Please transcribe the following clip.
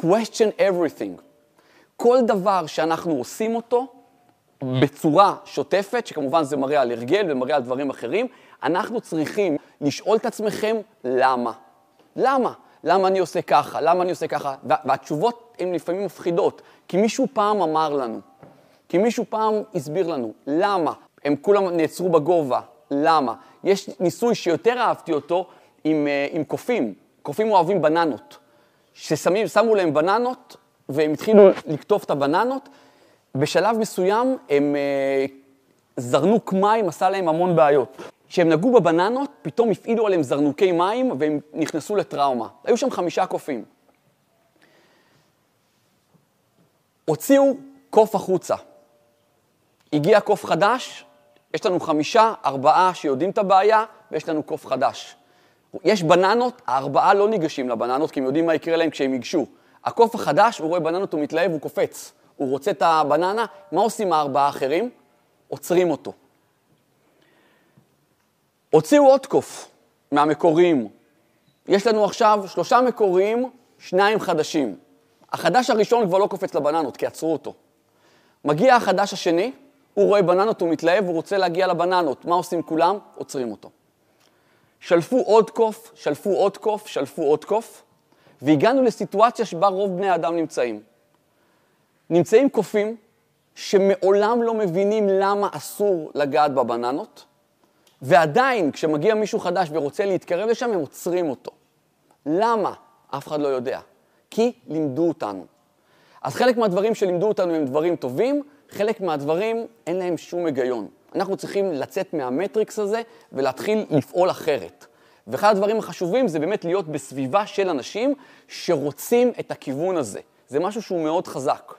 question everything. כל דבר שאנחנו עושים אותו בצורה שוטפת, שכמובן זה מראה על הרגל ומראה על דברים אחרים, אנחנו צריכים לשאול את עצמכם למה. למה? למה אני עושה ככה? למה אני עושה ככה? והתשובות הן לפעמים מפחידות, כי מישהו פעם אמר לנו, כי מישהו פעם הסביר לנו, למה? הם כולם נעצרו בגובה, למה? יש ניסוי שיותר אהבתי אותו עם, אה, עם קופים. קופים אוהבים בננות. ששמו להם בננות, והם התחילו לקטוף את הבננות, בשלב מסוים הם אה, זרנוק מים עשה להם המון בעיות. כשהם נגעו בבננות, פתאום הפעילו עליהם זרנוקי מים והם נכנסו לטראומה. היו שם חמישה קופים. הוציאו קוף החוצה. הגיע קוף חדש, יש לנו חמישה, ארבעה שיודעים את הבעיה, ויש לנו קוף חדש. יש בננות, הארבעה לא ניגשים לבננות, כי הם יודעים מה יקרה להם כשהם ייגשו. הקוף החדש, הוא רואה בננות, הוא מתלהב, הוא קופץ. הוא רוצה את הבננה, מה עושים הארבעה האחרים? עוצרים אותו. הוציאו עוד קוף מהמקוריים. יש לנו עכשיו שלושה מקוריים, שניים חדשים. החדש הראשון כבר לא קופץ לבננות, כי עצרו אותו. מגיע החדש השני, הוא רואה בננות, הוא מתלהב, הוא רוצה להגיע לבננות. מה עושים כולם? עוצרים אותו. שלפו עוד קוף, שלפו עוד קוף, שלפו עוד קוף, והגענו לסיטואציה שבה רוב בני האדם נמצאים. נמצאים קופים שמעולם לא מבינים למה אסור לגעת בבננות, ועדיין כשמגיע מישהו חדש ורוצה להתקרב לשם, הם עוצרים אותו. למה? אף אחד לא יודע. כי לימדו אותנו. אז חלק מהדברים שלימדו אותנו הם דברים טובים, חלק מהדברים אין להם שום היגיון. אנחנו צריכים לצאת מהמטריקס הזה ולהתחיל לפעול אחרת. ואחד הדברים החשובים זה באמת להיות בסביבה של אנשים שרוצים את הכיוון הזה. זה משהו שהוא מאוד חזק.